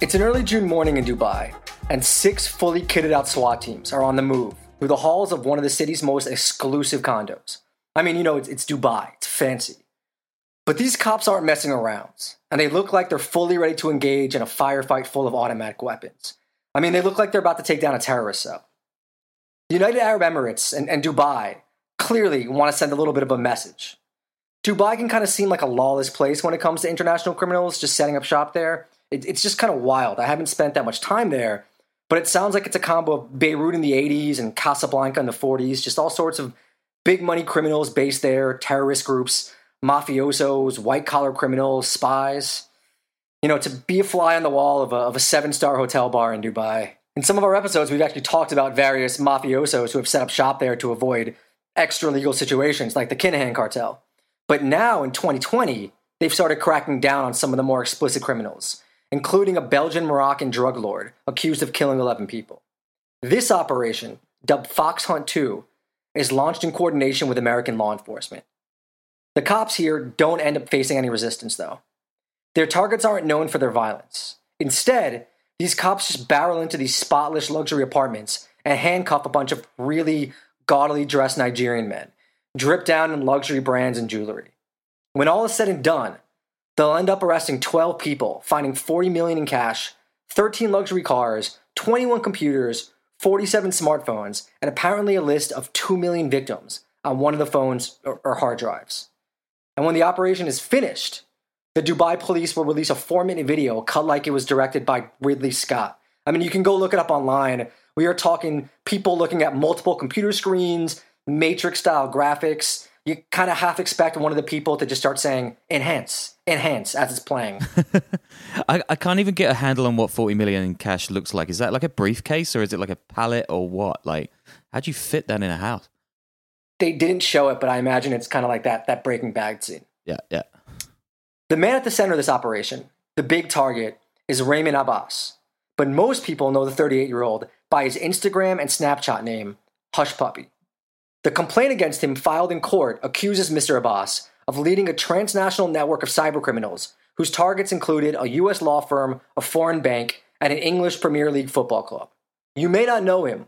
It's an early June morning in Dubai, and six fully kitted out SWAT teams are on the move through the halls of one of the city's most exclusive condos. I mean, you know, it's, it's Dubai, it's fancy. But these cops aren't messing around, and they look like they're fully ready to engage in a firefight full of automatic weapons. I mean, they look like they're about to take down a terrorist cell. The United Arab Emirates and, and Dubai clearly want to send a little bit of a message. Dubai can kind of seem like a lawless place when it comes to international criminals just setting up shop there, it, it's just kind of wild. I haven't spent that much time there, but it sounds like it's a combo of Beirut in the 80s and Casablanca in the 40s, just all sorts of big money criminals based there, terrorist groups, mafiosos, white collar criminals, spies. You know, to be a fly on the wall of a, of a seven star hotel bar in Dubai. In some of our episodes, we've actually talked about various mafiosos who have set up shop there to avoid extra legal situations like the Kinahan cartel. But now in 2020, they've started cracking down on some of the more explicit criminals including a Belgian Moroccan drug lord accused of killing 11 people. This operation, dubbed Fox Hunt 2, is launched in coordination with American law enforcement. The cops here don't end up facing any resistance, though. Their targets aren't known for their violence. Instead, these cops just barrel into these spotless luxury apartments and handcuff a bunch of really gaudily dressed Nigerian men, dripped down in luxury brands and jewelry. When all is said and done, They'll end up arresting 12 people, finding 40 million in cash, 13 luxury cars, 21 computers, 47 smartphones, and apparently a list of 2 million victims on one of the phones or hard drives. And when the operation is finished, the Dubai police will release a four minute video cut like it was directed by Ridley Scott. I mean, you can go look it up online. We are talking people looking at multiple computer screens, matrix style graphics, you kind of half expect one of the people to just start saying enhance, enhance as it's playing. I, I can't even get a handle on what 40 million in cash looks like. Is that like a briefcase or is it like a pallet or what? Like, how'd you fit that in a house? They didn't show it, but I imagine it's kind of like that, that Breaking Bad scene. Yeah, yeah. The man at the center of this operation, the big target, is Raymond Abbas. But most people know the 38 year old by his Instagram and Snapchat name, Hushpuppi. The complaint against him filed in court accuses Mr. Abbas of leading a transnational network of cybercriminals whose targets included a U.S. law firm, a foreign bank, and an English Premier League football club. You may not know him,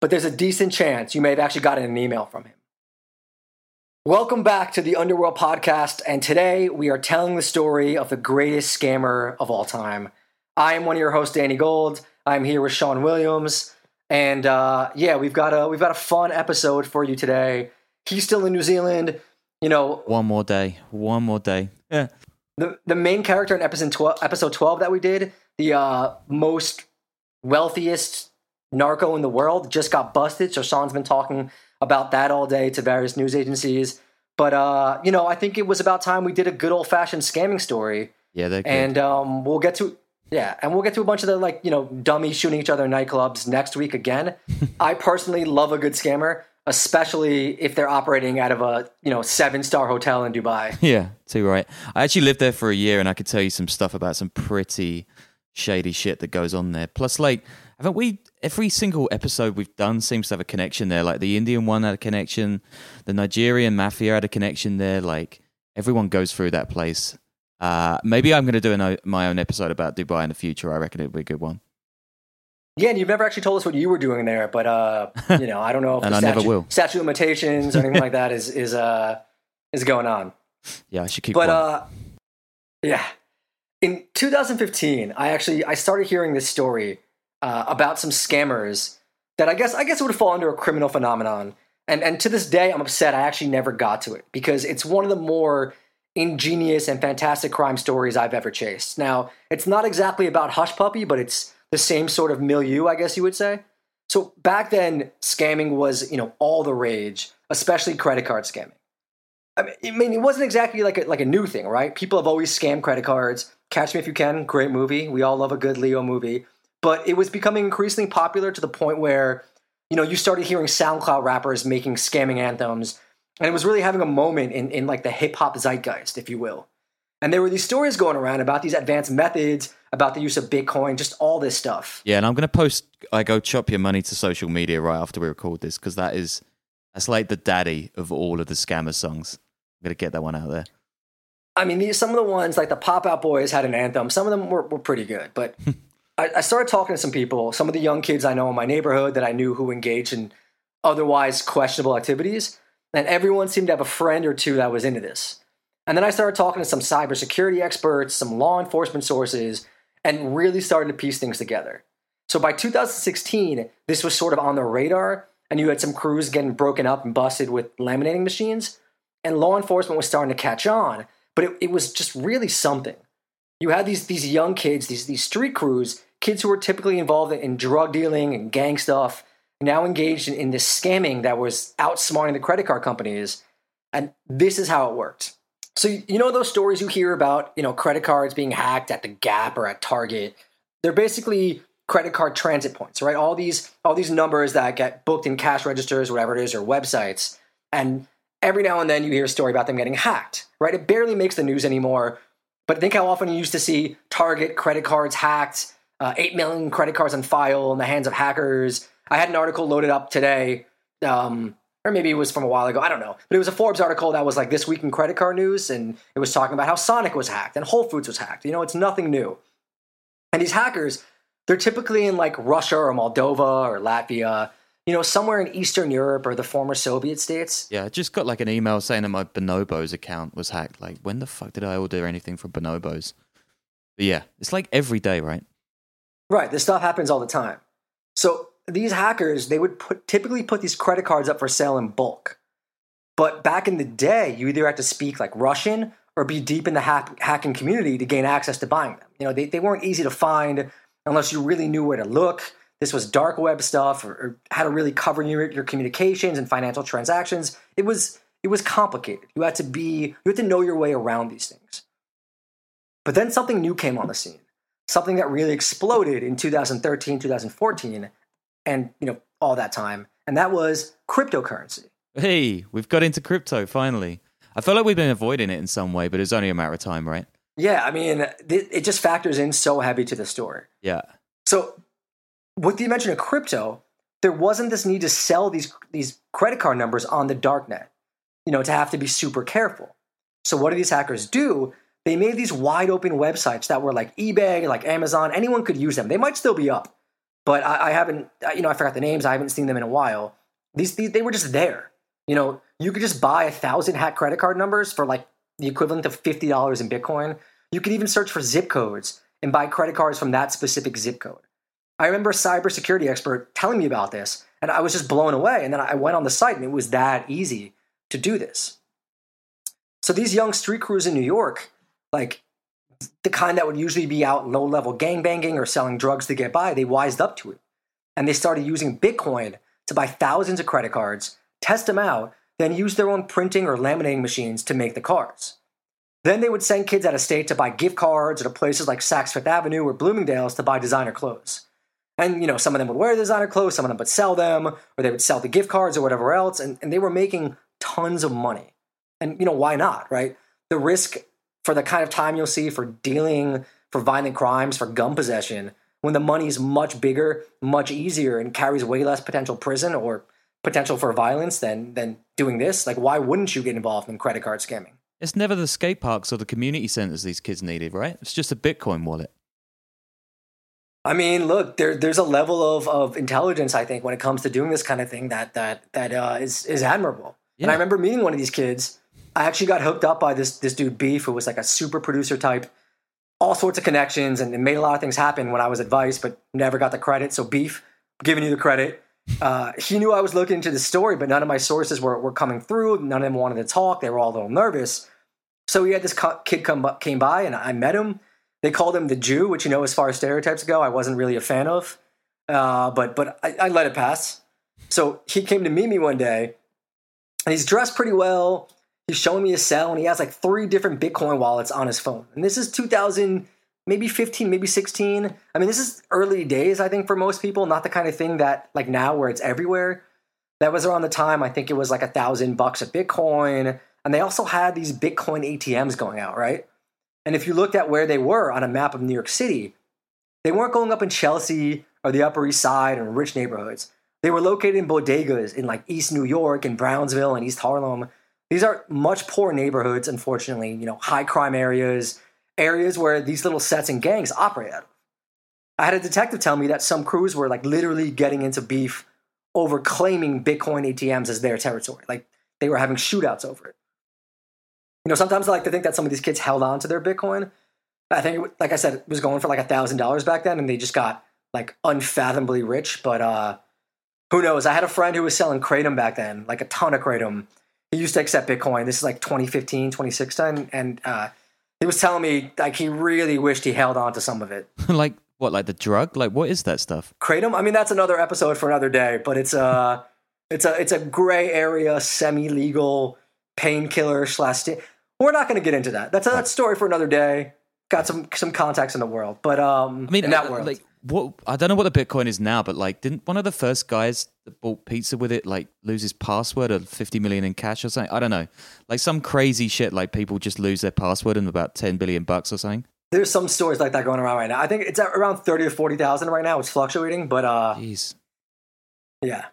but there's a decent chance you may have actually gotten an email from him. Welcome back to the Underworld Podcast, and today we are telling the story of the greatest scammer of all time. I am one of your hosts, Danny Gold. I'm here with Sean Williams. And uh, yeah, we've got a we've got a fun episode for you today. He's still in New Zealand. You know, one more day, one more day. Yeah. The the main character in episode twelve, episode twelve that we did, the uh, most wealthiest narco in the world, just got busted. So Sean's been talking about that all day to various news agencies. But uh, you know, I think it was about time we did a good old fashioned scamming story. Yeah, and um, we'll get to yeah, and we'll get to a bunch of the like you know dummies shooting each other in nightclubs next week again. I personally love a good scammer, especially if they're operating out of a you know seven star hotel in Dubai. Yeah, too right. I actually lived there for a year, and I could tell you some stuff about some pretty shady shit that goes on there. Plus, like, haven't we? Every single episode we've done seems to have a connection there. Like the Indian one had a connection, the Nigerian mafia had a connection there. Like everyone goes through that place. Uh, maybe I'm going to do an, my own episode about Dubai in the future. I reckon it'd be a good one. Yeah, and you've never actually told us what you were doing there, but uh, you know, I don't know if and the I statute, never will. statute limitations or anything like that is is uh is going on. Yeah, I should keep. But uh, yeah, in 2015, I actually I started hearing this story uh, about some scammers that I guess I guess would fall under a criminal phenomenon. And and to this day, I'm upset I actually never got to it because it's one of the more ingenious and fantastic crime stories I've ever chased. Now, it's not exactly about Hushpuppi, but it's the same sort of milieu, I guess you would say. So back then, scamming was, you know, all the rage, especially credit card scamming. I mean, it wasn't exactly like a, like a new thing, right? People have always scammed credit cards. Catch Me If You Can, great movie. We all love a good Leo movie. But it was becoming increasingly popular to the point where, you know, you started hearing SoundCloud rappers making scamming anthems and it was really having a moment in, in like the hip hop zeitgeist, if you will. And there were these stories going around about these advanced methods, about the use of Bitcoin, just all this stuff. Yeah, and I'm going to post. I go chop your money to social media right after we record this because that is that's like the daddy of all of the scammer songs. I'm going to get that one out there. I mean, these, some of the ones like the Pop Out Boys had an anthem. Some of them were, were pretty good, but I, I started talking to some people, some of the young kids I know in my neighborhood that I knew who engaged in otherwise questionable activities, and everyone seemed to have a friend or two that was into this. And then I started talking to some cybersecurity experts, some law enforcement sources, and really started to piece things together. So by 2016, this was sort of on the radar, and you had some crews getting broken up and busted with laminating machines, and law enforcement was starting to catch on, but it, it was just really something. You had these, these young kids, these, these street crews, kids who were typically involved in drug dealing and gang stuff, now engaged in, in this scamming that was outsmarting the credit card companies. And this is how it worked. So you know those stories you hear about, you know, credit cards being hacked at the Gap or at Target. They're basically credit card transit points, right? All these all these numbers that get booked in cash registers, whatever it is, or websites. And every now and then you hear a story about them getting hacked, right? It barely makes the news anymore. But think how often you used to see Target credit cards hacked, uh, 8 million credit cards on file in the hands of hackers. I had an article loaded up today, um, or maybe it was from a while ago. I don't know. But it was a Forbes article that was like this week in credit card news, and it was talking about how Sonic was hacked and Whole Foods was hacked. You know, it's nothing new. And these hackers, they're typically in like Russia or Moldova or Latvia, you know, somewhere in Eastern Europe or the former Soviet states. Yeah, I just got like an email saying that my Bonobos account was hacked. Like, when the fuck did I order anything from Bonobos? But yeah, it's like every day, right? Right. This stuff happens all the time. So these hackers, they would put, typically put these credit cards up for sale in bulk. But back in the day, you either had to speak like Russian or be deep in the hack, hacking community to gain access to buying them. You know, they, they weren't easy to find unless you really knew where to look. This was dark web stuff or, or how to really cover your, your communications and financial transactions. It was it was complicated. You had to be you had to know your way around these things. But then something new came on the scene. Something that really exploded in 2013, 2014 and, you know, all that time, and that was cryptocurrency. Hey, we've got into crypto finally. I feel like we've been avoiding it in some way, but it's only a matter of time, right? Yeah, I mean, it just factors in so heavy to the story. Yeah. So, with the invention of crypto, there wasn't this need to sell these these credit card numbers on the darknet, you know, to have to be super careful. So, what do these hackers do? They made these wide open websites that were like eBay, like Amazon. Anyone could use them. They might still be up, but I, I haven't, you know, I forgot the names. I haven't seen them in a while. These, these they were just there. You know, you could just buy a thousand hack credit card numbers for like the equivalent of fifty dollars in Bitcoin. You could even search for zip codes and buy credit cards from that specific zip code. I remember a cybersecurity expert telling me about this, and I was just blown away. And then I went on the site, and it was that easy to do this. So these young street crews in New York, like the kind that would usually be out low level gangbanging or selling drugs to get by, they wised up to it. And they started using Bitcoin to buy thousands of credit cards, test them out, then use their own printing or laminating machines to make the cards. Then they would send kids out of state to buy gift cards or to places like Saks Fifth Avenue or Bloomingdale's to buy designer clothes. And you know, some of them would wear designer clothes, some of them would sell them, or they would sell the gift cards or whatever else, and, and they were making tons of money. And you know, why not, right? The risk for the kind of time you'll see for dealing for violent crimes, for gun possession, when the money is much bigger, much easier, and carries way less potential prison or potential for violence than than doing this. Like, why wouldn't you get involved in credit card scamming? It's never the skate parks or the community centers these kids needed, right? It's just a Bitcoin wallet. I mean, look, there, there's a level of, of intelligence, I think, when it comes to doing this kind of thing that that that uh, is is admirable. Yeah. And I remember meeting one of these kids. I actually got hooked up by this this dude Beef, who was like a super producer type, all sorts of connections, and, and made a lot of things happen when I was advice, but never got the credit. So Beef, giving you the credit. Uh, he knew I was looking into the story, but none of my sources were, were coming through. None of them wanted to talk. They were all a little nervous. So he had this kid come came by, and I met him. They called him the Jew, which you know, as far as stereotypes go, I wasn't really a fan of. Uh, but but I, I let it pass. So he came to meet me one day, and he's dressed pretty well. He's showing me his cell, and he has like three different Bitcoin wallets on his phone. And this is 2000, maybe 15, maybe 16. I mean, this is early days, I think, for most people. Not the kind of thing that like now where it's everywhere. That was around the time I think it was like a thousand bucks a Bitcoin, and they also had these Bitcoin ATMs going out, right? And if you looked at where they were on a map of New York City, they weren't going up in Chelsea or the Upper East Side or rich neighborhoods. They were located in bodegas in like East New York and Brownsville and East Harlem. These are much poor neighborhoods, unfortunately, you know, high crime areas, areas where these little sets and gangs operate out of. I had a detective tell me that some crews were like literally getting into beef over claiming Bitcoin ATMs as their territory. Like they were having shootouts over it. You know, sometimes I like to think that some of these kids held on to their Bitcoin. I think, like I said, it was going for like a thousand dollars back then, and they just got like unfathomably rich. But uh, who knows? I had a friend who was selling kratom back then, like a ton of kratom. He used to accept Bitcoin. This is like 2015, 2016, and uh, he was telling me like he really wished he held on to some of it. like what? Like the drug? Like what is that stuff? Kratom. I mean, that's another episode for another day. But it's a it's a it's a gray area, semi legal painkiller slash. We're not going to get into that. That's a, story for another day. Got some some contacts in the world, but um, I mean, in that uh, world, like what? I don't know what the Bitcoin is now, but like, didn't one of the first guys that bought pizza with it like lose his password of fifty million in cash or something? I don't know, like some crazy shit. Like people just lose their password and about ten billion bucks or something. there's some stories like that going around right now. I think it's at around thirty or forty thousand right now. It's fluctuating, but uh, Jeez, yeah.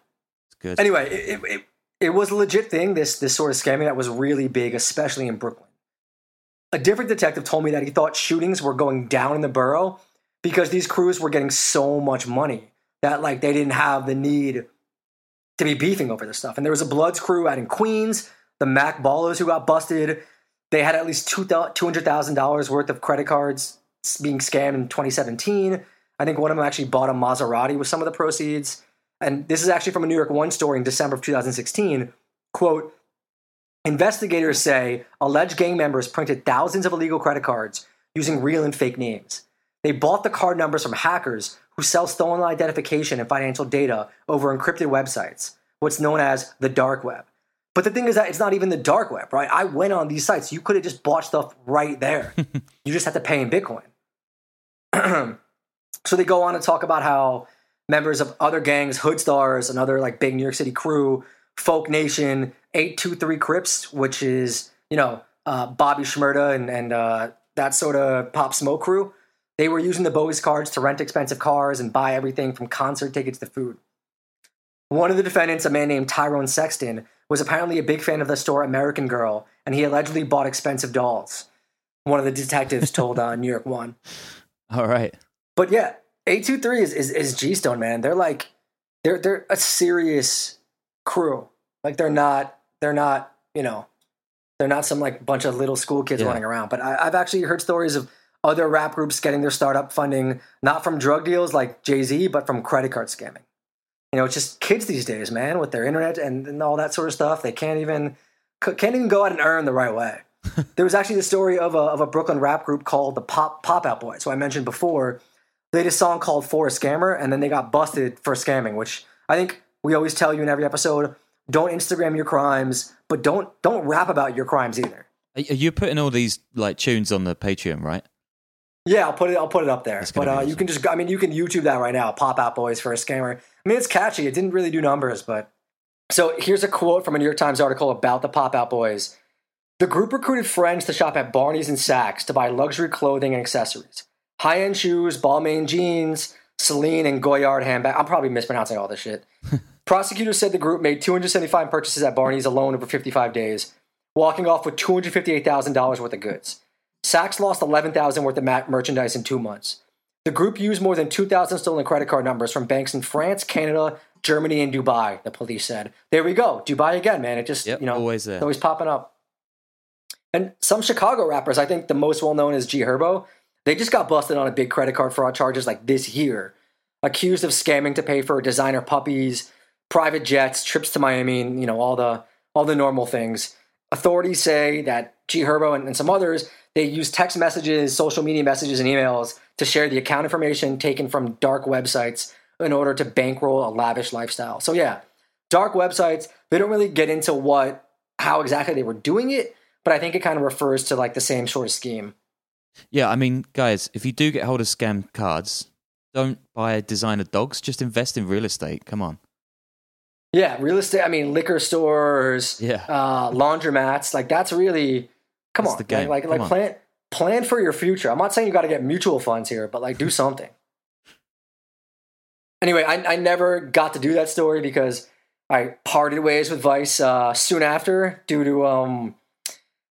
it's good. Anyway, it, it, it, it was a legit thing. This this sort of scamming that was really big, especially in Brooklyn. A different detective told me that he thought shootings were going down in the borough because these crews were getting so much money that like they didn't have the need to be beefing over this stuff. And there was a Bloods crew out in Queens, the Mac Ballers who got busted. They had at least two hundred thousand dollars worth of credit cards being scammed in 2017. I think one of them actually bought a Maserati with some of the proceeds. And this is actually from a New York One story in December of 2016. Quote, investigators say alleged gang members printed thousands of illegal credit cards using real and fake names. They bought the card numbers from hackers who sell stolen identification and financial data over encrypted websites, what's known as the dark web. But the thing is that it's not even the dark web, right? I went on these sites. You could have just bought stuff right there. you just have to pay in Bitcoin. so they go on to talk about how members of other gangs, Hood Stars, another like big New York City crew, Folk Nation, 823 Crips, which is, you know, uh, Bobby Shmurda and, and uh, that sort of Pop Smoke crew, they were using the bogus cards to rent expensive cars and buy everything from concert tickets to food. One of the defendants, a man named Tyrone Sexton, was apparently a big fan of the store American Girl, and he allegedly bought expensive dolls. One of the detectives told uh, New York One. All right. But yeah, 823 is, is, is G Stone, man. They're like, they're, they're a serious crew. Like, they're not, they're not, you know, they're not some like bunch of little school kids Yeah. running around. But I, I've actually heard stories of other rap groups getting their startup funding not from drug deals like Jay Z, but from credit card scamming. You know, it's just kids these days, man, with their internet and, and all that sort of stuff. They can't even can't even go out and earn the right way. there was actually the story of a of a Brooklyn rap group called the Pop Pop Out Boys, who I mentioned before. They did a song called "For a Scammer," and then they got busted for scamming. Which I think we always tell you in every episode: don't Instagram your crimes, but don't don't rap about your crimes either. Are are you putting all these like tunes on the Patreon, right? Yeah, I'll put it. I'll put it up there. But uh, you can just. I mean, you can YouTube that right now. Pop out boys for a scammer. I mean, it's catchy. It didn't really do numbers, but so here's a quote from a New York Times article about the Pop Out Boys. The group recruited friends to shop at Barney's and Saks to buy luxury clothing and accessories, high-end shoes, Balmain jeans, Celine and Goyard handbag. I'm probably mispronouncing all this shit. Prosecutors said the group made 275 purchases at Barney's alone over 55 days, walking off with $258,000 worth of goods. Saks lost 11,000 worth of merchandise in two months. The group used more than 2,000 stolen credit card numbers from banks in France, Canada, Germany, and Dubai. The police said, "There we go, Dubai again, man. It just Yep, you know always there. always popping up." And some Chicago rappers, I think the most well known is G Herbo. They just got busted on a big credit card fraud charges like this year, accused of scamming to pay for designer puppies, private jets, trips to Miami, and you know all the all the normal things. Authorities say that G Herbo and, and some others they use text messages, social media messages, and emails to share the account information taken from dark websites in order to bankroll a lavish lifestyle. So yeah, dark websites. They don't really get into what how exactly they were doing it, but I think it kind of refers to like the same sort of scheme. Yeah, I mean, guys, if you do get hold of scam cards, don't buy designer dogs. Just invest in real estate. Come on. Yeah, real estate. I mean, liquor stores, Yeah. uh, laundromats. Like that's really come That's on, the game. like like, Come like on. plan plan for your future. I'm not saying you got to get mutual funds here, but like do something. Anyway, I, I never got to do that story because I parted ways with Vice uh, soon after due to um,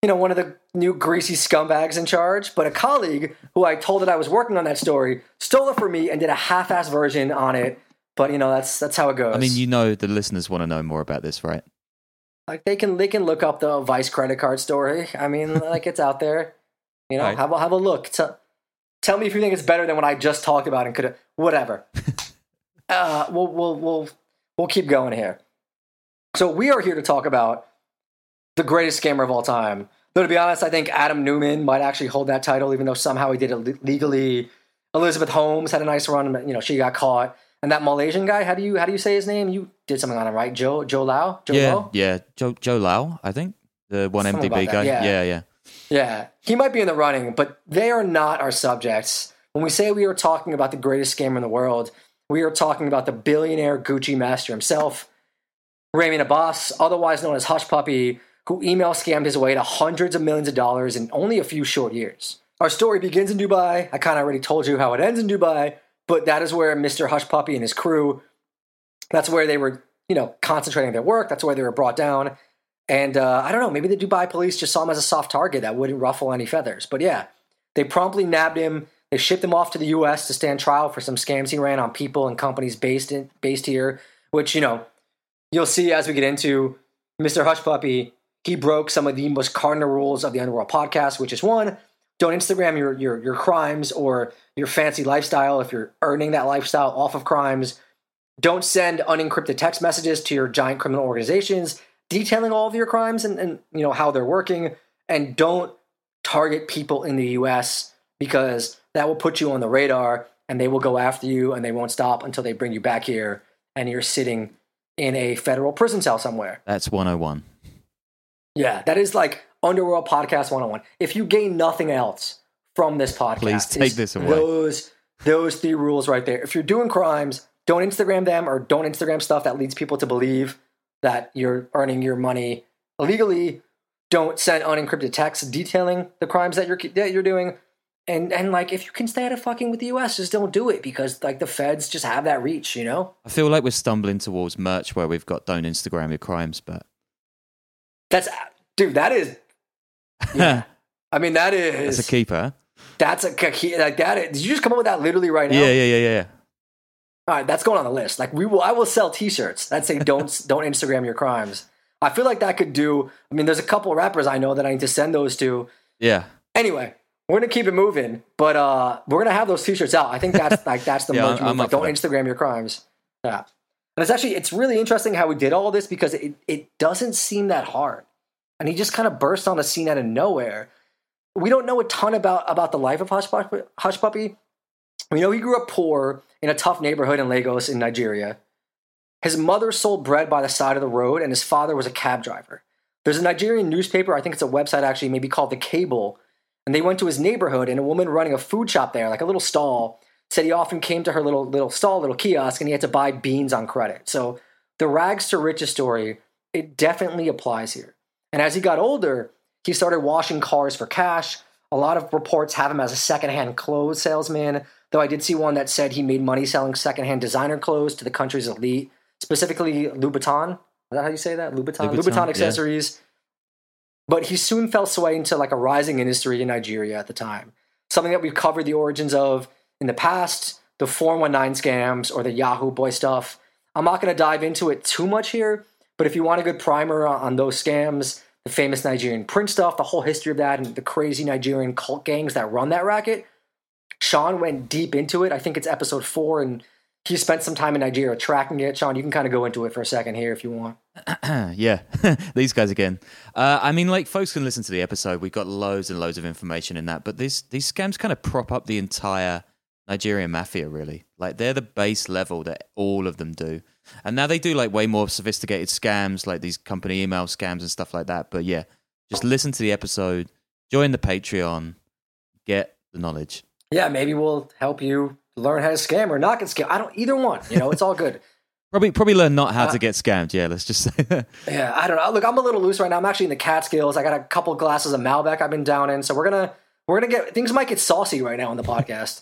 you know one of the new greasy scumbags in charge. But a colleague who I told that I was working on that story stole it from me and did a half-ass version on it. But you know that's that's how it goes. I mean, you know, the listeners want to know more about this, right? Like they can they can look up the Vice credit card story. I mean, like it's out there. You know, Right. have a have a look. Tell, tell me if you think it's better than what I just talked about and could have whatever. uh, we'll we'll we'll we'll keep going here. So we are here to talk about the greatest scammer of all time. Though to be honest, I think Adam Neumann might actually hold that title, even though somehow he did it legally. Elizabeth Holmes had a nice run, you know she got caught. And that Malaysian guy, how do you how do you say his name? You did something on him, right? Joe Joe Low. Joe yeah, Low? yeah. Joe Joe Low, I think the one Something MDB guy. yeah. yeah, yeah. Yeah, he might be in the running, but they are not our subjects. When we say we are talking about the greatest scammer in the world, we are talking about the billionaire Gucci master himself, Raymond Abbas, otherwise known as Hushpuppi, who email scammed his way to hundreds of millions of dollars in only a few short years. Our story begins in Dubai. I kind of already told you how it ends in Dubai, but that is where Mr. Hushpuppi and his crew, that's where they were, you know, concentrating their work. That's where they were brought down. And uh, I don't know, maybe the Dubai police just saw him as a soft target that wouldn't ruffle any feathers. But yeah, they promptly nabbed him. They shipped him off to the U.S. to stand trial for some scams he ran on people and companies based in, based here. Which you know, you'll see as we get into Mr. Hushpuppi. He broke some of the most cardinal rules of the Underworld podcast, which is one: don't Instagram your your your crimes or your fancy lifestyle if you're earning that lifestyle off of crimes. Don't send unencrypted text messages to your giant criminal organizations detailing all of your crimes and, and you know how they're working and don't target people in the US because that will put you on the radar and they will go after you and they won't stop until they bring you back here and you're sitting in a federal prison cell somewhere. That's 101. Yeah, that is like Underworld Podcast 101. If you gain nothing else from this podcast, Please take this away. Those those three rules right there. If you're doing crimes, don't Instagram them or don't Instagram stuff that leads people to believe that you're earning your money illegally. Don't send unencrypted texts detailing the crimes that you're that you're doing. And and like if you can stay out of fucking with the US, just don't do it because like the feds just have that reach, you know? I feel like we're stumbling towards merch where we've got don't Instagram your crimes, but That's dude, that is yeah. I mean that is that's a keeper. That's a key. Like that. Is, did you just come up with that literally right now? Yeah, yeah, yeah, yeah. All right, that's going on the list. Like we will, I will sell T-shirts that say "Don't don't Instagram your crimes." I feel like that could do. I mean, there's a couple rappers I know that I need to send those to. Yeah. Anyway, we're gonna keep it moving, but uh, we're gonna have those T-shirts out. I think that's like that's the Yeah, move. Like, don't. Instagram your crimes. Yeah, and it's actually it's really interesting how we did all this because it it doesn't seem that hard, and he just kind of burst on the scene out of nowhere. We don't know a ton about about the life of Hushpuppi. Hush Puppy. We know he grew up poor in a tough neighborhood in Lagos in Nigeria. His mother sold bread by the side of the road, and his father was a cab driver. There's a Nigerian newspaper, I think it's a website actually, maybe called The Cable, and they went to his neighborhood, and a woman running a food shop there, like a little stall, said he often came to her little little stall, little kiosk, and he had to buy beans on credit. So the rags to riches story, it definitely applies here. And as he got older, he started washing cars for cash. A lot of reports have him as a secondhand clothes salesman, though I did see one that said he made money selling secondhand designer clothes to the country's elite, specifically Louboutin. Is that how you say that? Louboutin? Louboutin, Louboutin yeah. accessories. But he soon fell sway into like a rising industry in Nigeria at the time. Something that we've covered the origins of in the past, the 419 scams or the Yahoo Boy stuff. I'm not going to dive into it too much here, but if you want a good primer on, those scams, the famous Nigerian print stuff, the whole history of that, and the crazy Nigerian cult gangs that run that racket, Sean went deep into it. I think it's episode four, and he spent some time in Nigeria tracking it. Sean, you can kind of go into it for a second here if you want. yeah, these guys again. Uh, I mean, like, folks can listen to the episode. We've got loads and loads of information in that, but these these scams kind of prop up the entire Nigerian mafia. Really, like they're the base level that all of them do, and now they do like way more sophisticated scams, like these company email scams and stuff like that. But yeah, just listen to the episode, join the Patreon, get the knowledge. Yeah, maybe we'll help you learn how to scam or not get scammed. I don't either one. You know, it's all good. Probably probably learn not how Uh, to get scammed. Yeah, let's just say that. Yeah, I don't know. Look, I'm a little loose right now. I'm actually in the Catskills. I got a couple glasses of Malbec I've been down in, so we're gonna we're gonna get things might get saucy right now on the podcast.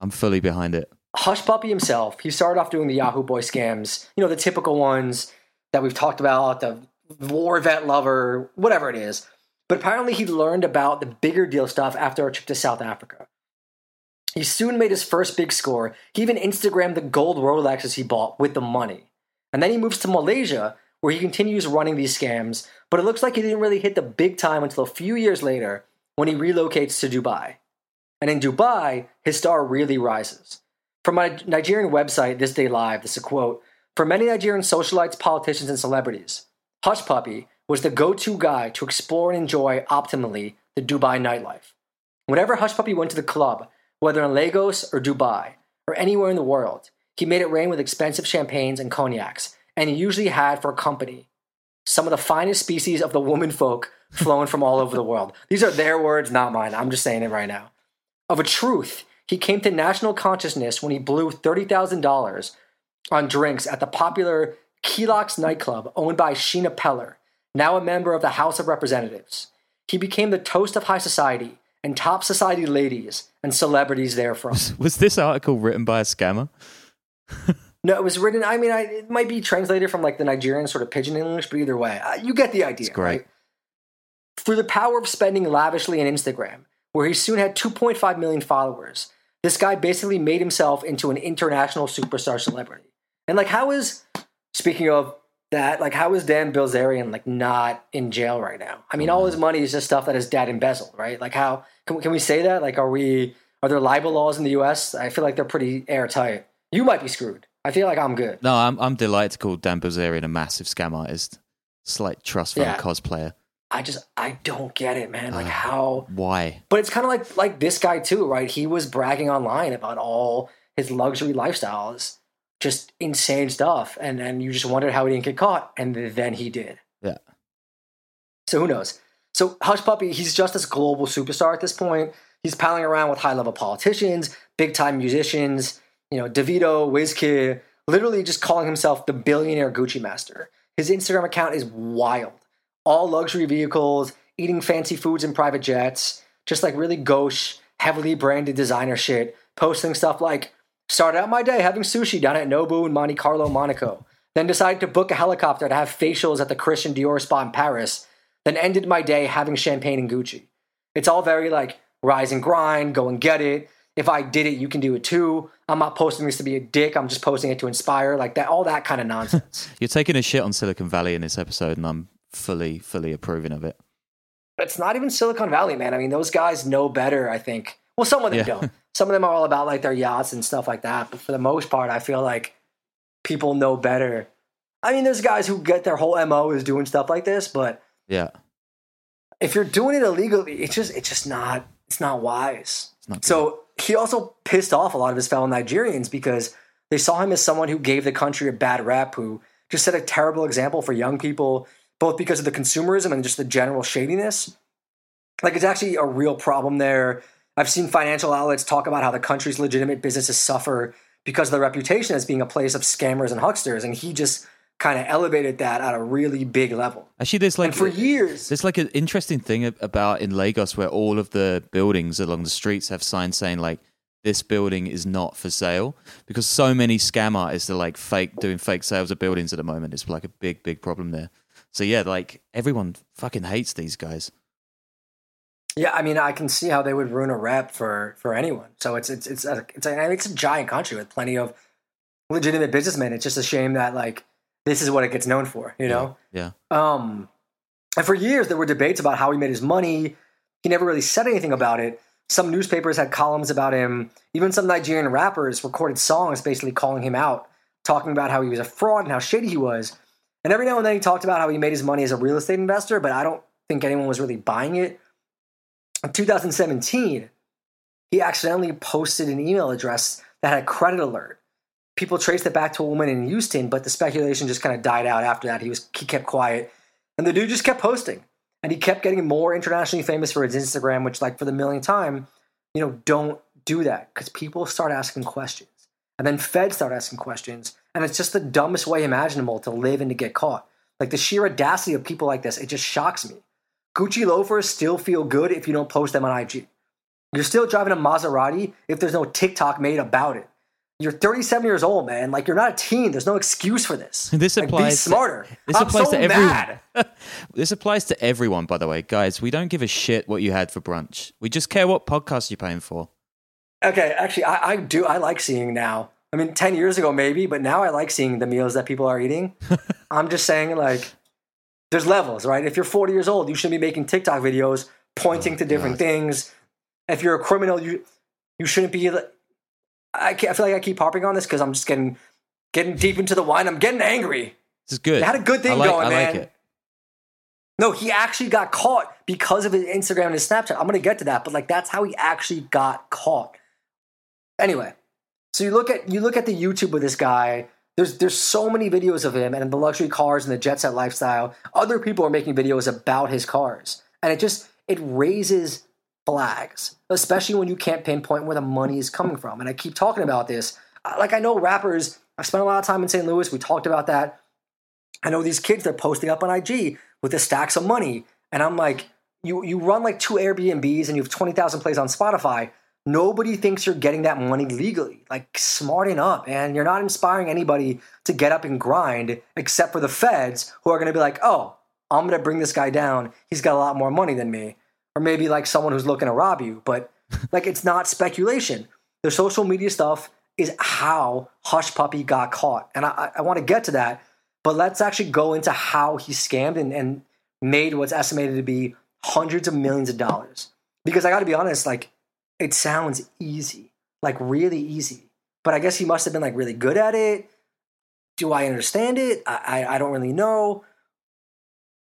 I'm fully behind it. Hushpuppi himself, he started off doing the Yahoo Boy scams, you know, the typical ones that we've talked about, the war vet lover, whatever it is. But apparently he learned about the bigger deal stuff after a trip to South Africa. He soon made his first big score. He even Instagrammed the gold Rolexes he bought with the money. And then he moves to Malaysia, where he continues running these scams, but it looks like he didn't really hit the big time until a few years later when he relocates to Dubai. And in Dubai, his star really rises. From a Nigerian website, This Day Live, this is a quote For many Nigerian socialites, politicians, and celebrities, Hushpuppi was the go to guy to explore and enjoy optimally the Dubai nightlife. Whenever Hushpuppi went to the club, whether in Lagos or Dubai or anywhere in the world, he made it rain with expensive champagnes and cognacs, and he usually had for company some of the finest species of the woman folk flown from all over the world. These are their words, not mine. I'm just saying it right now. Of a truth, he came to national consciousness when he blew $30,000 on drinks at the popular Quilox nightclub owned by Shina Peller, now a member of the House of Representatives. He became the toast of high society and top society ladies and celebrities therefrom. Was this article written by a scammer? no, it was written. I mean, I, it might be translated from like the Nigerian sort of pidgin English, but either way, uh, you get the idea. It's great. Right? Through the power of spending lavishly on Instagram, where he soon had 2.5 million followers, this guy basically made himself into an international superstar celebrity. And like, how is speaking of that, like, how is Dan Bilzerian like not in jail right now? I mean, all his mm-hmm. money is just stuff that his dad embezzled, right? Like, how can, can we say that? Like, are we are there libel laws in the U.S.? I feel like they're pretty airtight. You might be screwed. I feel like I'm good. No, I'm I'm delighted to call Dan Bilzerian a massive scam artist. Slight trust fund Yeah. cosplayer. I just I don't get it, man. Like Uh. how Why? But it's kind of like like this guy too, right? He was bragging online about all his luxury lifestyles, just insane stuff, and then you just wondered how he didn't get caught, and then he did. Yeah. So who knows? So Hushpuppi, he's just this global superstar at this point. He's palling around with high level politicians, big time musicians, you know, Davido, WizKid, literally just calling himself the billionaire Gucci master. His Instagram account is wild. All luxury vehicles, eating fancy foods in private jets, just like really gauche, heavily branded designer shit, posting stuff like, started out my day having sushi down at Nobu in Monte Carlo, Monaco. Then decided to book a helicopter to have facials at the Christian Dior spa in Paris. Then ended my day having champagne and Gucci. It's all very like rise and grind, go and get it. If I did it, you can do it too. I'm not posting this to be a dick. I'm just posting it to inspire, like that, all that kind of nonsense. You're taking a shit on Silicon Valley in this episode, and I'm fully, fully approving of it. it's not even Silicon Valley, man. I mean, those guys know better, I think. Well, some of them Yeah. don't. Some of them are all about like their yachts and stuff like that. But for the most part, I feel like people know better. I mean, there's guys who get their whole MO is doing stuff like this, but Yeah, if you're doing it illegally, it's just it's just not it's not wise. it's not. So he also pissed off a lot of his fellow Nigerians because they saw him as someone who gave the country a bad rap, who just set a terrible example for young people, both because of the consumerism and just the general shadiness. Like it's actually a real problem there. I've seen financial outlets talk about how the country's legitimate businesses suffer because of the reputation as being a place of scammers and hucksters, and he just kind of elevated that at a really big level. Actually, there's like And for years, There's like an interesting thing about in Lagos where all of the buildings along the streets have signs saying like this building is not for sale because so many scam artists are like fake doing fake sales of buildings at the moment. It's like a big big problem there. So yeah, like everyone fucking hates these guys. Yeah, I mean, I can see how they would ruin a rep for for anyone. So it's it's it's a, it's a, it's a giant country with plenty of legitimate businessmen. It's just a shame that like this is what it gets known for, you know. Yeah. Um, and for years there were debates about how he made his money. He never really said anything about it. Some newspapers had columns about him. Even some Nigerian rappers recorded songs basically calling him out, talking about how he was a fraud and how shady he was. And every now and then he talked about how he made his money as a real estate investor, but I don't think anyone was really buying it. In 2017, he accidentally posted an email address that had a credit alert. People traced it back to a woman in Houston, but the speculation just kind of died out after that. He was he kept quiet, and the dude just kept posting, and he kept getting more internationally famous for his Instagram, which, like, for the millionth time, you know, don't do that because people start asking questions, and then feds start asking questions, and it's just the dumbest way imaginable to live and to get caught. Like the sheer audacity of people like this, it just shocks me. Gucci loafers still feel good if you don't post them on IG. You're still driving a Maserati if there's no TikTok made about it. You're 37 years old, man. Like you're not a teen. There's no excuse for this. This like, applies. be smarter. This I'm applies so to everyone. this applies to everyone, by the way, guys. We don't give a shit what you had for brunch. We just care what podcast you're paying for. Okay, actually, I, I do. I like seeing now. I mean, 10 years ago maybe, but now I like seeing the meals that people are eating. I'm just saying, like, there's levels, right? If you're 40 years old, you should be making TikTok videos pointing Oh, to different God. things. If you're a criminal, you you shouldn't be. I, can't, I feel like I keep harping on this because I'm just getting getting deep into the wine. I'm getting angry. This is good. They had a good thing I like, going, I man. like it. No, he actually got caught because of his Instagram and his Snapchat. I'm gonna get to that, but like that's how he actually got caught. Anyway, so you look at you look at the YouTube of this guy. There's there's so many videos of him and the luxury cars and the jet set lifestyle. Other people are making videos about his cars, and it just it raises flags, especially when you can't pinpoint where the money is coming from. And I keep talking about this. Like I know rappers. I spent a lot of time in St. Louis. We talked about that. I know these kids they're posting up on IG with the stacks of money, and I'm like, you you run like two Airbnbs and you have twenty thousand plays on Spotify. Nobody thinks you're getting that money legally. Like, smarten up, and you're not inspiring anybody to get up and grind, except for the feds who are going to be like, oh, I'm going to bring this guy down. He's got a lot more money than me, or maybe like someone who's looking to rob you. But like, it's not speculation. The social media stuff is how Hushpuppi got caught, and I, I want to get to that. But let's actually go into how he scammed and, and made what's estimated to be hundreds of millions of dollars. Because I got to be honest, like it sounds easy, like really easy. But I guess he must have been like really good at it. Do I understand it? I, I, I don't really know.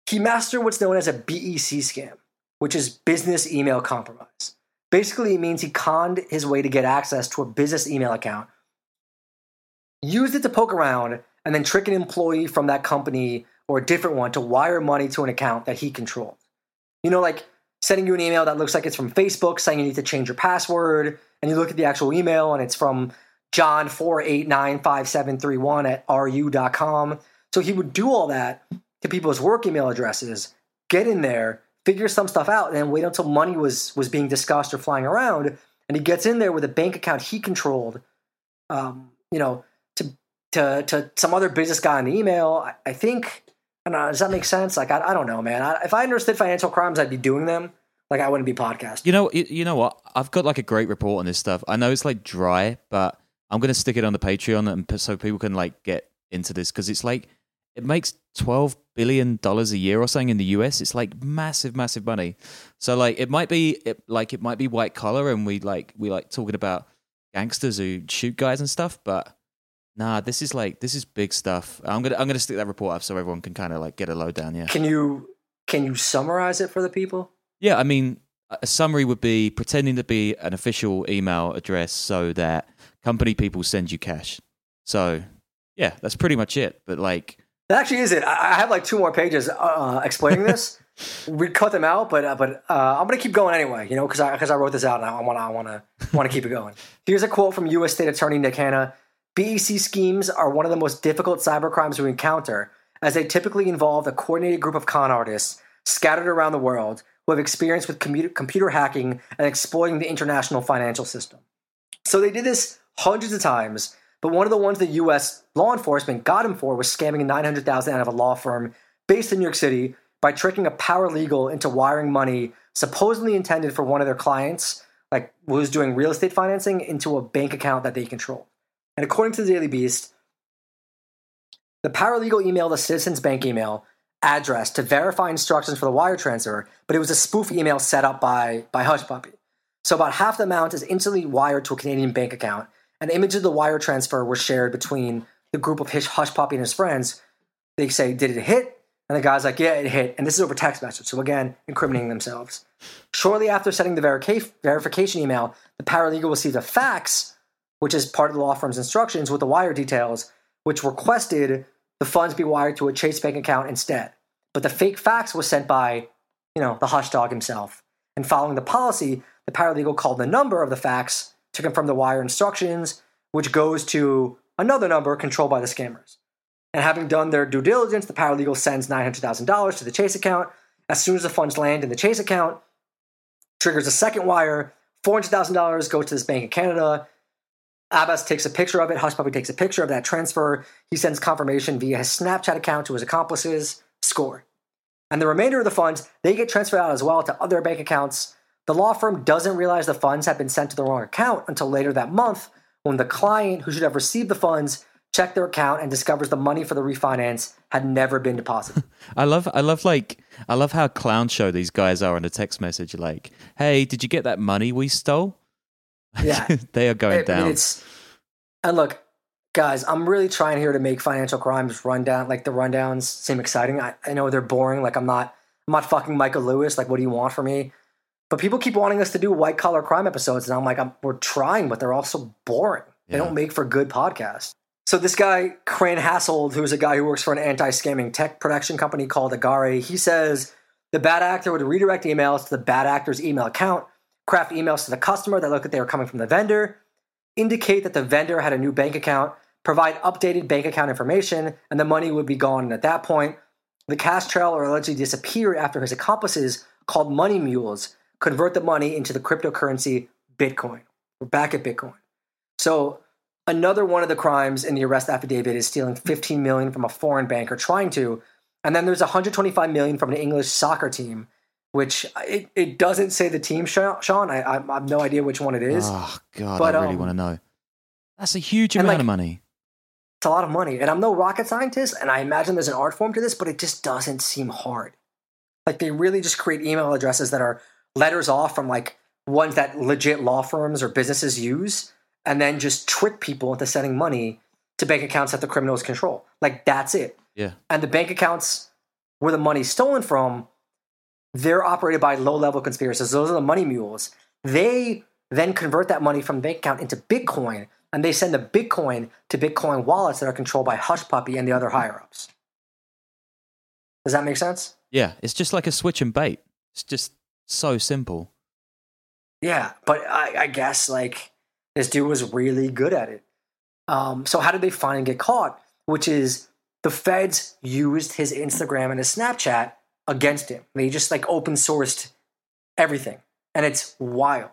He mastered what's known as a BEC scam, which is business email compromise. Basically, it means he conned his way to get access to a business email account, used it to poke around, and then trick an employee from that company or a different one to wire money to an account that he controlled. You know, like sending you an email that looks like it's from Facebook saying you need to change your password, and you look at the actual email and it's from John4895731 at ru.com. So he would do all that to people's work email addresses, get in there, figure some stuff out, and then wait until money was was being discussed or flying around. And he gets in there with a bank account he controlled, um, you know, to to to some other business guy in the email. I, I think. I don't know, does that make sense? Like, I, I don't know, man. I, if I understood financial crimes, I'd be doing them. Like, I wouldn't be podcasting. You know, you, you know what? I've got like a great report on this stuff. I know it's like dry, but I'm gonna stick it on the Patreon and so people can like get into this because it's like it makes twelve billion dollars a year or something in the US. It's like massive, massive money. So like it might be it, like it might be white collar, and we like we like talking about gangsters who shoot guys and stuff, but. Nah, this is like this is big stuff. I'm gonna I'm gonna stick that report up so everyone can kind of like get a lowdown. Yeah. Can you can you summarize it for the people? Yeah, I mean, a summary would be pretending to be an official email address so that company people send you cash. So, yeah, that's pretty much it. But like, That actually is it. I, have like two more pages uh, explaining this. we cut them out, but uh, but uh, I'm gonna keep going anyway. You know, because I because I wrote this out and I want I want to want to keep it going. Here's a quote from U.S. State Attorney Nick Hanna. BEC schemes are one of the most difficult cybercrimes we encounter, as they typically involve a coordinated group of con artists scattered around the world who have experience with computer hacking and exploiting the international financial system. So they did this hundreds of times, but one of the ones the U.S. law enforcement got him for was scamming 900000 out of a law firm based in New York City by tricking a paralegal into wiring money supposedly intended for one of their clients, like who was doing real estate financing, into a bank account that they controlled. And according to the Daily Beast, the paralegal emailed a Citizens Bank email address to verify instructions for the wire transfer, but it was a spoof email set up by, by Hushpuppi. So about half the amount is instantly wired to a Canadian bank account, and images of the wire transfer were shared between the group of Hush Hushpuppi and his friends. They say, "Did it hit?" And the guy's like, "Yeah, it hit." And this is over text message, so again, incriminating themselves. Shortly after sending the verica- verification email, the paralegal received a fax which is part of the law firm's instructions with the wire details, which requested the funds be wired to a Chase Bank account instead. But the fake fax was sent by, you know, the hush dog himself. And following the policy, the paralegal called the number of the fax to confirm the wire instructions, which goes to another number controlled by the scammers. And having done their due diligence, the paralegal sends $900,000 to the Chase account. As soon as the funds land in the Chase account, triggers a second wire. $400,000 goes to this bank in Canada. Abbas takes a picture of it. Hushpuppi takes a picture of that transfer. He sends confirmation via his Snapchat account to his accomplices. Score. And the remainder of the funds, they get transferred out as well to other bank accounts. The law firm doesn't realize the funds have been sent to the wrong account until later that month when the client who should have received the funds checked their account and discovers the money for the refinance had never been deposited. I love, I love, like, I love how clown show these guys are in a text message. Like, hey, did you get that money we stole? Yeah. they are going I down. it's and look, guys, I'm really trying here to make financial crimes rundown like the rundowns seem exciting. I, I know they're boring. Like I'm not I'm not fucking Michael Lewis. Like what do you want from me? But people keep wanting us to do white collar crime episodes, and I'm like, I'm, we're trying, but they're also boring. They Yeah. don't make for good podcasts. So this guy Crane Hassold, who's a guy who works for an anti-scamming tech production company called Agari, he says the bad actor would redirect emails to the bad actor's email account, craft emails to the customer that look like they were coming from the vendor, indicate that the vendor had a new bank account, provide updated bank account information, and the money would be gone. And at that point, the cash trail or allegedly disappear after his accomplices, called money mules, convert the money into the cryptocurrency Bitcoin. We're back at Bitcoin. So another one of the crimes in the arrest affidavit is stealing 15 million from a foreign bank or trying to. And then there's 125 million from an English soccer team, which it, it doesn't say the team, Sean. Sean. I, I have no idea which one it is. oh God, But, I really um, want to know. That's a huge amount like, of money. It's a lot of money. And I'm no rocket scientist, and I imagine there's an art form to this, but it just doesn't seem hard. Like they really just create email addresses that are letters off from like ones that legit law firms or businesses use, and then just trick people into sending money to bank accounts that the criminals control. Like that's it. Yeah. And the bank accounts where the money's stolen from, they're operated by low level conspirators. Those are the money mules. They then convert that money from the bank account into Bitcoin, and they send the Bitcoin to Bitcoin wallets that are controlled by Hushpuppi and the other higher ups. Does that make sense? Yeah, it's just like a switch and bait. It's just so simple. Yeah, but I, I guess like this dude was really good at it. Um, so how did they finally get caught? Which is the feds used his Instagram and his Snapchat against him. They just like open sourced everything, and it's wild.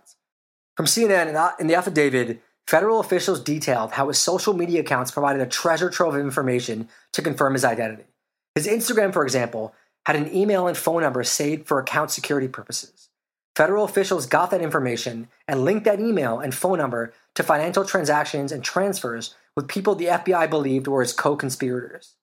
From CNN, in the- affidavit, federal officials detailed how his social media accounts provided a treasure trove of information to confirm his identity. His Instagram, for example, had an email and phone number saved for account security purposes. Federal officials got that information and linked that email and phone number to financial transactions and transfers with people the FBI believed were his co conspirators.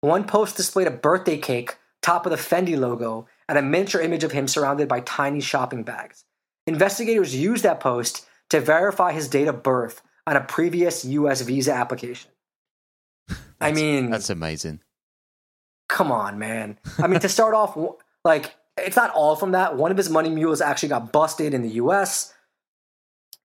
One post displayed a birthday cake top of the Fendi logo and a miniature image of him surrounded by tiny shopping bags. Investigators used that post to verify his date of birth on a previous US visa application. I mean, That's amazing. come on, man. I mean, to start off, like, it's not all from that. One of his money mules actually got busted in the US.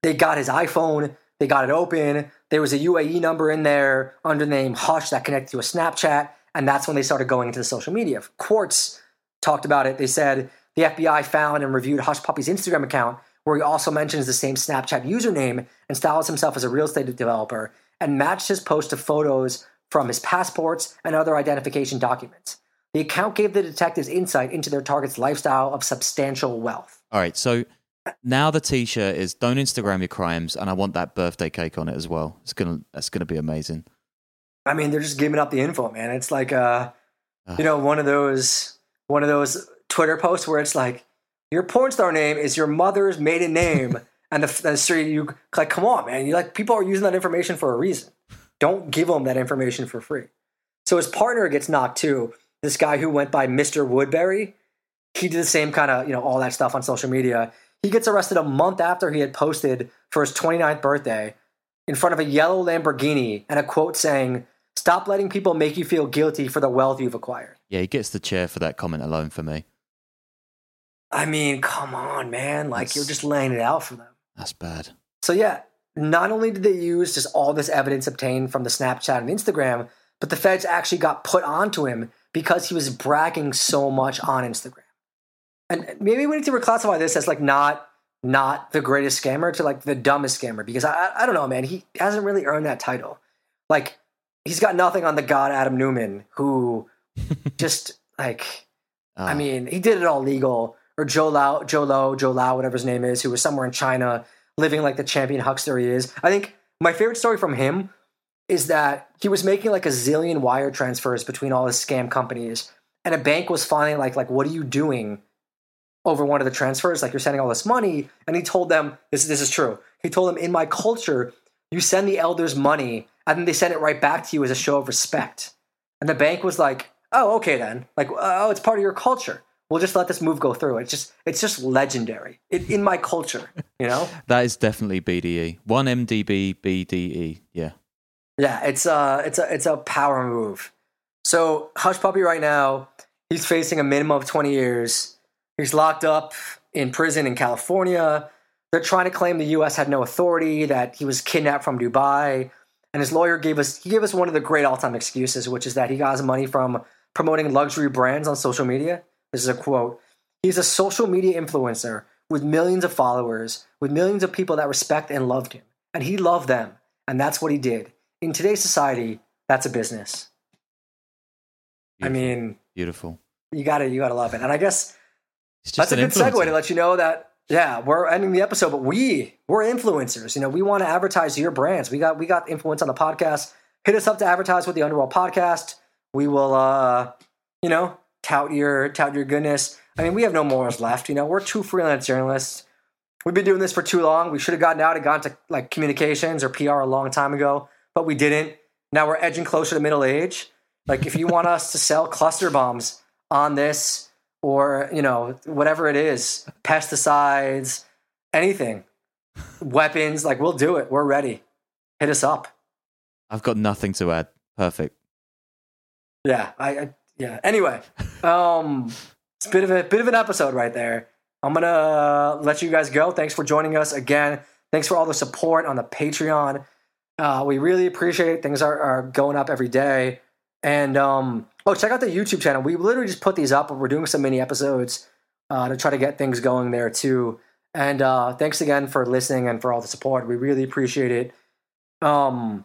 They got his iPhone, they got it open. There was a UAE number in there under the name Hush that connected to a Snapchat. And that's when they started going into the social media. Quartz talked about it. They said the FBI found and reviewed Hushpuppi's Instagram account, where he also mentions the same Snapchat username and styles himself as a real estate developer, and matched his post to photos from his passports and other identification documents. The account gave the detectives insight into their target's lifestyle of substantial wealth. All right, so now the T-shirt is "Don't Instagram your crimes," and I want that birthday cake on it as well. It's gonna that's gonna be amazing. I mean, they're just giving up the info, man. It's like uh, you know, one of those one of those Twitter posts where it's like your porn star name is your mother's maiden name, and the, the street you like. Come on, man. You like people are using that information for a reason. Don't give them that information for free. So his partner gets knocked too. This guy who went by Mr. Woodbury, he did the same kind of you know all that stuff on social media. He gets arrested a month after he had posted for his 29th birthday in front of a yellow Lamborghini and a quote saying, Stop letting people make you feel guilty for the wealth you've acquired. Yeah, he gets the chair for that comment alone for me. I mean, come on, man. Like, That's- you're just laying it out for them. That's bad. So, yeah, not only did they use just all this evidence obtained from the Snapchat and Instagram, but the feds actually got put onto him because he was bragging so much on Instagram. And maybe we need to reclassify this as like not not the greatest scammer to like the dumbest scammer because I I don't know, man. He hasn't really earned that title. Like he's got nothing on the god Adam Neumann, who just like Ah, I mean, he did it all legal. Or Joe Lau, Joe Lo, Joe Lau, whatever his name is, who was somewhere in China living like the champion huckster he is. I think my favorite story from him is that he was making like a zillion wire transfers between all his scam companies, and a bank was finally like, like, what are you doing over one of the transfers? Like you're sending all this money, and he told them this. This is true. He told them in my culture, you send the elders money, and then they send it right back to you as a show of respect. And the bank was like, oh, okay then. Like, oh, it's part of your culture. We'll just let this move go through. It's just, it's just legendary it, in my culture. You know? that is definitely BDE. One MDB BDE. Yeah. Yeah, it's a it's a it's a power move. So Hushpuppi right now, he's facing a minimum of 20 years. He's locked up in prison in California. They're trying to claim the US had no authority, that he was kidnapped from Dubai. And his lawyer gave us he gave us one of the great all-time excuses, which is that he got his money from promoting luxury brands on social media. This is a quote. He's a social media influencer with millions of followers, with millions of people that respect and loved him. And he loved them. And that's what he did. In today's society, that's a business. I mean, Beautiful. you gotta you gotta love it. And I guess that's a good segue to let you know that yeah, we're ending the episode, but we we're influencers. You know, we want to advertise your brands. We got we got influence on the podcast. Hit us up to advertise with the Underworld podcast. We will uh, you know, tout your tout your goodness. I mean, we have no morals left. You know, we're two freelance journalists. We've been doing this for too long. We should have gotten out and gone to like communications or PR a long time ago, but we didn't. Now we're edging closer to middle age. Like if you want us to sell cluster bombs on this or, you know, whatever it is, pesticides, anything, weapons, like we'll do it. We're ready. Hit us up. I've got nothing to add. Perfect. Yeah, I, I yeah. Anyway, um, it's a bit of a bit of an episode right there. I'm gonna let you guys go. Thanks for joining us again. Thanks for all the support on the Patreon. Uh, we really appreciate it. Things are, are going up every day. And um, oh, check out the YouTube channel. We literally just put these up. But we're doing some mini episodes uh, to try to get things going there too. And uh, thanks again for listening and for all the support. We really appreciate it. Um,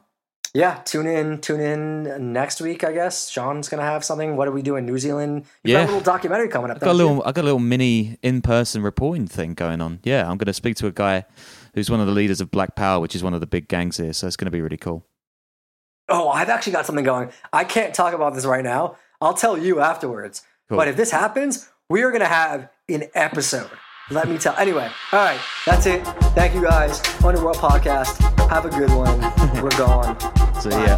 yeah, tune in, tune in next week. I guess Sean's gonna have something. What are we doing? In New Zealand. You got Yeah. a little documentary coming up. I've got a little, I got a little mini in-person reporting thing going on. Yeah, I'm going to speak to a guy who's one of the leaders of Black Power, which is one of the big gangs here. So it's going to be really cool. Oh, I've actually got something going. I can't talk about this right now. I'll tell you afterwards. Cool. But if this happens, we are going to have an episode. Let me tell. Anyway, all right, that's it. Thank you guys. Underworld Podcast. Have a good one. We're gone. So yeah,